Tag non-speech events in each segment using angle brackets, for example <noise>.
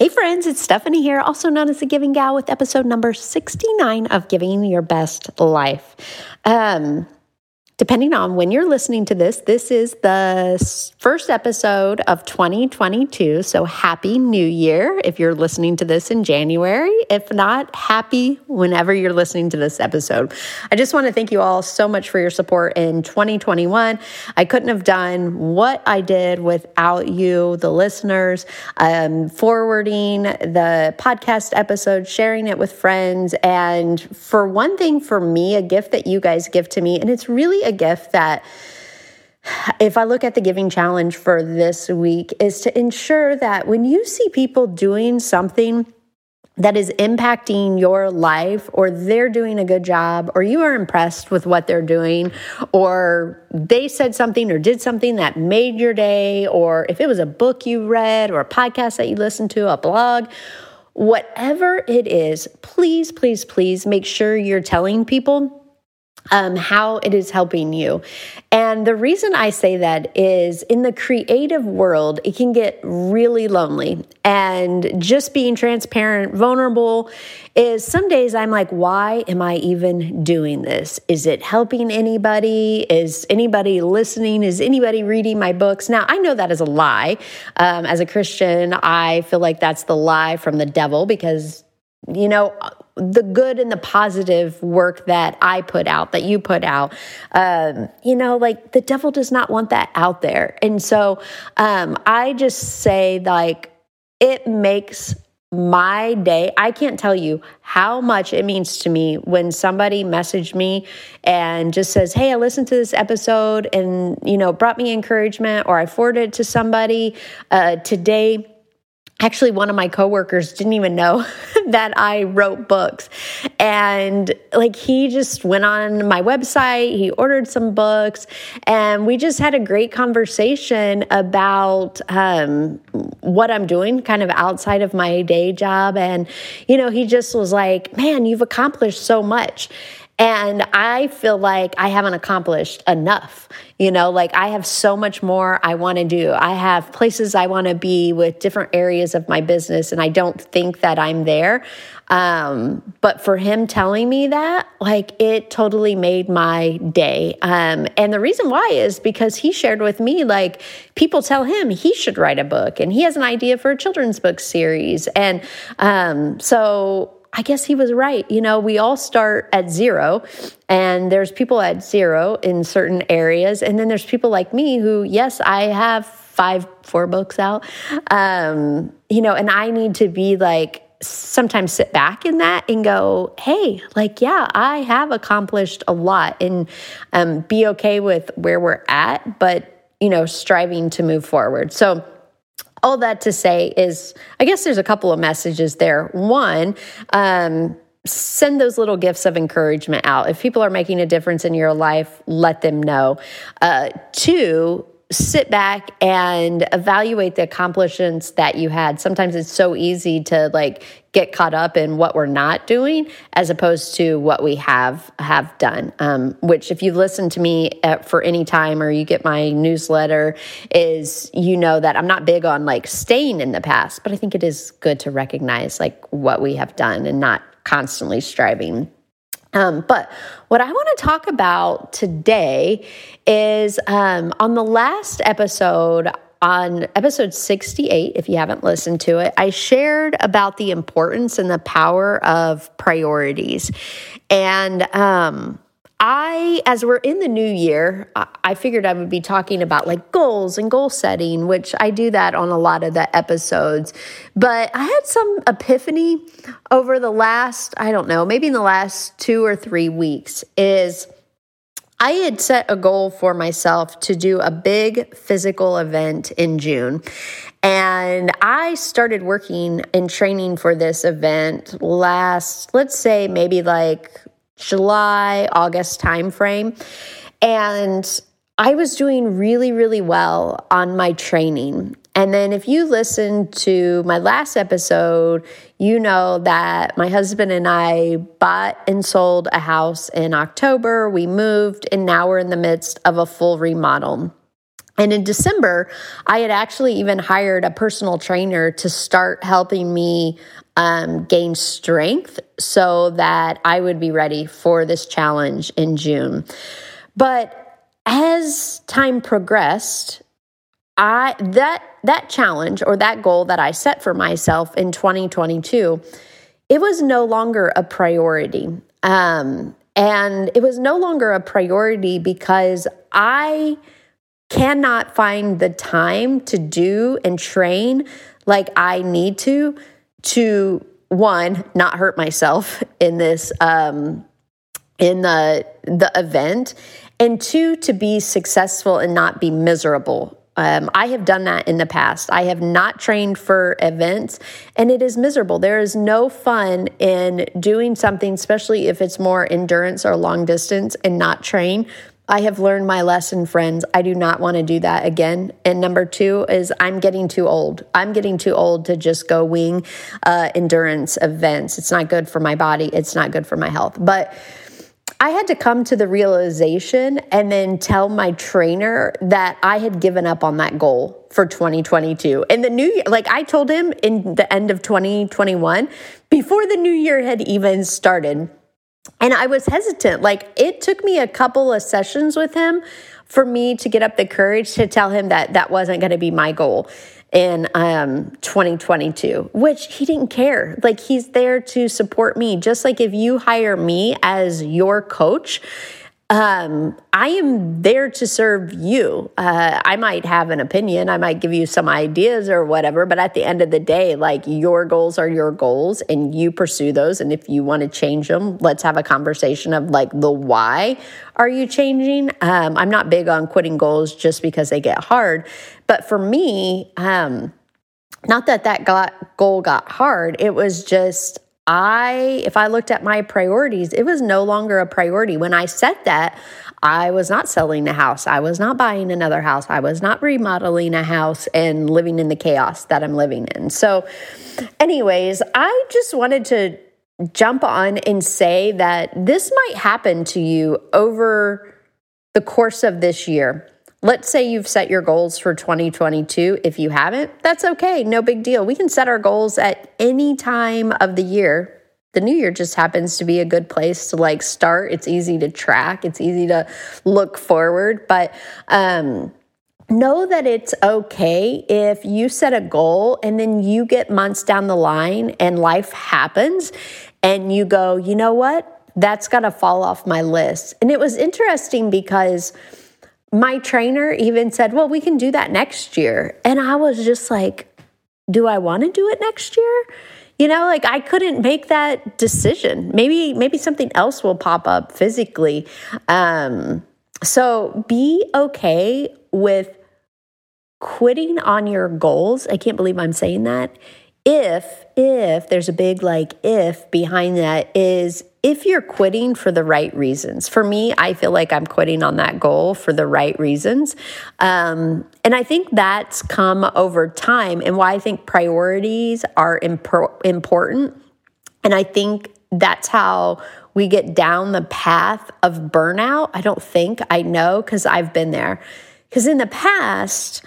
Hey friends, it's Stephanie here, also known as the Giving Gal, with episode number 69 of Giving Your Best Life. Um, depending on when you're listening to this, this is the first episode of 2022. So happy new year if you're listening to this in January. If not, happy whenever you're listening to this episode. I just want to thank you all so much for your support in 2021. I couldn't have done what I did without you, the listeners, um, forwarding the podcast episode, sharing it with friends. And for one thing, for me, a gift that you guys give to me, and it's really a gift that if I look at the giving challenge for this week, is to ensure that when you see people doing something that is impacting your life, or they're doing a good job, or you are impressed with what they're doing, or they said something or did something that made your day, or if it was a book you read, or a podcast that you listened to, a blog, whatever it is, please, please, please make sure you're telling people um, how it is helping you. And the reason I say that is in the creative world, it can get really lonely. And just being transparent, vulnerable is some days I'm like, why am I even doing this? Is it helping anybody? Is anybody listening? Is anybody reading my books? Now, I know that is a lie. Um, as a Christian, I feel like that's the lie from the devil because you know the good and the positive work that i put out that you put out um, you know like the devil does not want that out there. And so um, i just say like it makes my day. I can't tell you how much it means to me when somebody messaged me and just says hey i listened to this episode and you know brought me encouragement or i forwarded it to somebody uh, today actually one of my coworkers didn't even know <laughs> that I wrote books. And like he just went on my website, he ordered some books, and we just had a great conversation about um, what I'm doing kind of outside of my day job. And, you know, he just was like, man, you've accomplished so much. And I feel like I haven't accomplished enough. You know, like I have so much more I want to do. I have places I want to be with different areas of my business, and I don't think that I'm there. Um, but for him telling me that, like it totally made my day. Um, and the reason why is because he shared with me, like, people tell him he should write a book, and he has an idea for a children's book series. And um, so, I guess he was right. You know, we all start at zero, and there's people at zero in certain areas. And then there's people like me who, yes, I have five, four books out, um, you know, and I need to be like, sometimes sit back in that and go, hey, like, yeah, I have accomplished a lot and um, be okay with where we're at, but, you know, striving to move forward. So, all that to say is, I guess there's a couple of messages there. One, um, send those little gifts of encouragement out. If people are making a difference in your life, let them know. Uh, two, sit back and evaluate the accomplishments that you had. Sometimes it's so easy to like get caught up in what we're not doing as opposed to what we have have done. Um, which, if you've listened to me at, for any time or you get my newsletter, is you know that I'm not big on like staying in the past, but I think it is good to recognize like what we have done and not constantly striving um, but what I want to talk about today is um, on the last episode, on episode 68, if you haven't listened to it, I shared about the importance and the power of priorities. And um, I, as we're in the new year, I figured I would be talking about like goals and goal setting, which I do that on a lot of the episodes. But I had some epiphany over the last, I don't know, maybe in the last two or three weeks is I had set a goal for myself to do a big physical event in June. And I started working and training for this event last, let's say, maybe like July, August timeframe. And I was doing really, really well on my training. And then, if you listen to my last episode, you know that my husband and I bought and sold a house in October. We moved, and now we're in the midst of a full remodel. And in December, I had actually even hired a personal trainer to start helping me um, gain strength so that I would be ready for this challenge in June. But as time progressed, I that that challenge or that goal that I set for myself in 2022, it was no longer a priority. Um, and it was no longer a priority because I cannot find the time to do and train like I need to to one not hurt myself in this um in the the event and two to be successful and not be miserable um, I have done that in the past. I have not trained for events and it is miserable. There is no fun in doing something, especially if it's more endurance or long distance and not train. I have learned my lesson, friends. I do not want to do that again. And number two is I'm getting too old. I'm getting too old to just go wing uh, endurance events. It's not good for my body, it's not good for my health. But I had to come to the realization and then tell my trainer that I had given up on that goal for 2022. And the new year, like I told him in the end of 2021, before the new year had even started, and I was hesitant. Like it took me a couple of sessions with him for me to get up the courage to tell him that that wasn't going to be my goal in um, 2022, which he didn't care. Like he's there to support me. Just like if you hire me as your coach, um, I am there to serve you. Uh, I might have an opinion, I might give you some ideas or whatever, but at the end of the day, like your goals are your goals and you pursue those. And if you want to change them, let's have a conversation of like the why are you changing? Um, I'm not big on quitting goals just because they get hard, but for me, um, not that that got, goal got hard, it was just I, if I looked at my priorities, it was no longer a priority. When I set that, I was not selling the house. I was not buying another house. I was not remodeling a house and living in the chaos that I'm living in. So, anyways, I just wanted to jump on and say that this might happen to you over the course of this year. Let's say you've set your goals for 2022. If you haven't, that's okay. No big deal. We can set our goals at any time of the year. The new year just happens to be a good place to like start. It's easy to track, it's easy to look forward, but um know that it's okay if you set a goal and then you get months down the line and life happens and you go, you know what? That's got to fall off my list. And it was interesting because my trainer even said, Well, we can do that next year. And I was just like, Do I want to do it next year? You know, like I couldn't make that decision. Maybe, maybe something else will pop up physically. Um, so be okay with quitting on your goals. I can't believe I'm saying that. If, if there's a big like if behind that is if you're quitting for the right reasons. For me, I feel like I'm quitting on that goal for the right reasons. Um, and I think that's come over time and why I think priorities are imp- important. And I think that's how we get down the path of burnout. I don't think, I know because I've been there. Because in the past,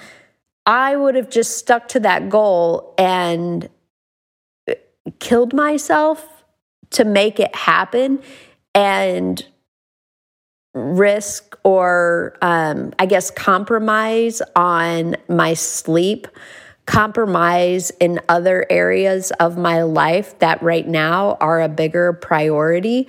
I would have just stuck to that goal and killed myself to make it happen and risk or um, I guess compromise on my sleep, compromise in other areas of my life that right now are a bigger priority.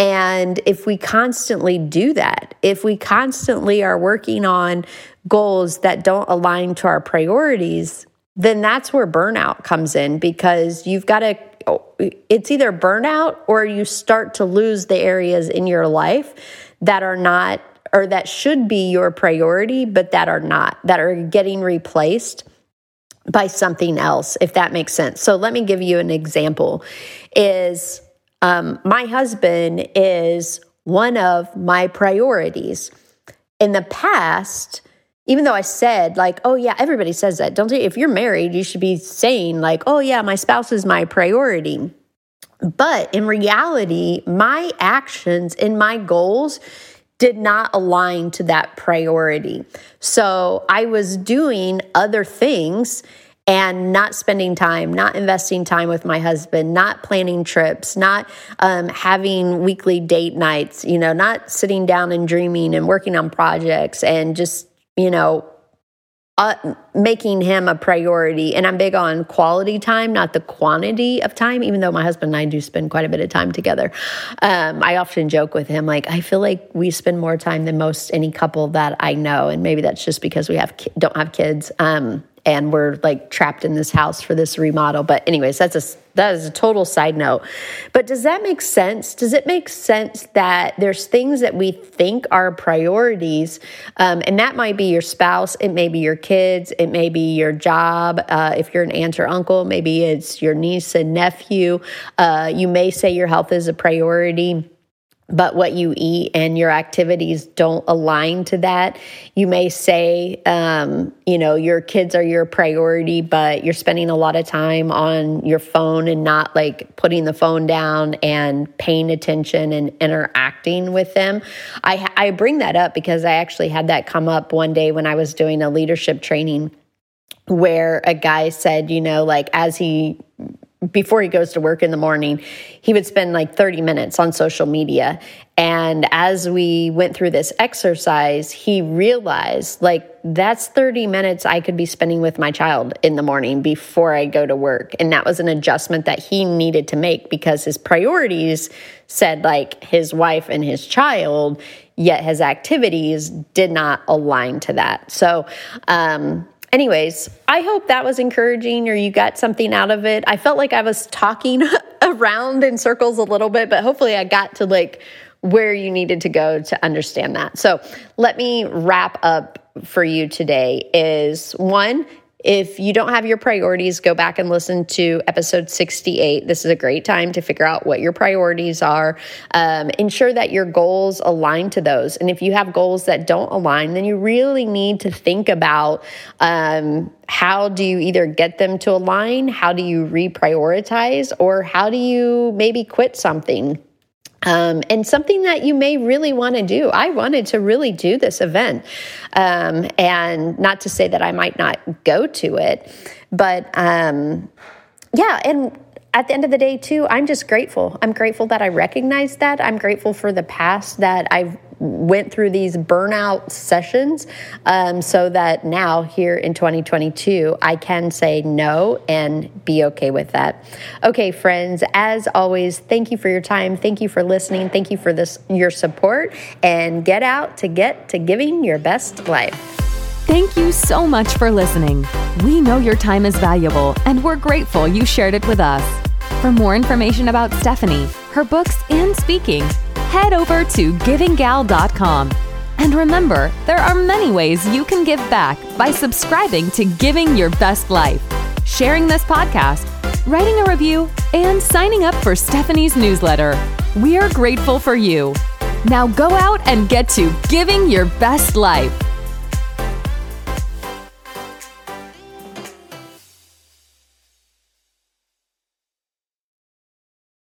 And if we constantly do that, if we constantly are working on goals that don't align to our priorities, then that's where burnout comes in because you've got to it's either burnout or you start to lose the areas in your life that are not or that should be your priority but that are not that are getting replaced by something else if that makes sense. So let me give you an example is um, my husband is one of my priorities in the past even though I said, like, oh, yeah, everybody says that. Don't you? If you're married, you should be saying, like, oh, yeah, my spouse is my priority. But in reality, my actions and my goals did not align to that priority. So I was doing other things and not spending time, not investing time with my husband, not planning trips, not um, having weekly date nights, you know, not sitting down and dreaming and working on projects and just you know, uh, making him a priority. And I'm big on quality time, not the quantity of time, even though my husband and I do spend quite a bit of time together. Um, I often joke with him, like, I feel like we spend more time than most any couple that I know. And maybe that's just because we have don't have kids. Um, and we're like trapped in this house for this remodel. But anyways, that's a that is a total side note. But does that make sense? Does it make sense that there's things that we think are priorities, um, and that might be your spouse, it may be your kids, it may be your job. Uh, if you're an aunt or uncle, maybe it's your niece and nephew. Uh, you may say your health is a priority but what you eat and your activities don't align to that. You may say, um, you know, your kids are your priority, but you're spending a lot of time on your phone and not like putting the phone down and paying attention and interacting with them. I, I bring that up because I actually had that come up one day when I was doing a leadership training where a guy said, you know, like as he before he goes to work in the morning, he would spend like 30 minutes on social media. And as we went through this exercise, he realized like that's 30 minutes I could be spending with my child in the morning before I go to work. And that was an adjustment that he needed to make because his priorities said like his wife and his child, yet his activities did not align to that. So, um, anyways, I hope that was encouraging or you got something out of it. I felt like I was talking <laughs> around in circles a little bit, but hopefully I got to like where you needed to go to understand that. So, let me wrap up for you today is one, if you don't have your priorities, go back and listen to episode 68. This is a great time to figure out what your priorities are. Um, ensure that your goals align to those. And if you have goals that don't align, then you really need to think about um, how do you either get them to align, how do you reprioritize, or how do you maybe quit something um, and something that you may really want to do. I wanted to really do this event. Um, and not to say that I might not go to it, but um, yeah, and at the end of the day, too, I'm just grateful. I'm grateful that I recognize that. I'm grateful for the past that I've went through these burnout sessions um, so that now here in 2022 i can say no and be okay with that. Okay friends as always thank you for your time. Thank you for listening. Thank you for this your support. And get out to get to giving your best life. Thank you so much for listening. We know your time is valuable, and we're grateful you shared it with us. For more information about Stephanie, her books, and speaking, head over to givinggal.com. And remember, there are many ways you can give back by subscribing to Giving Your Best Life, sharing this podcast, writing a review, and signing up for Stephanie's newsletter. We are grateful for you. Now go out and get to giving your best life.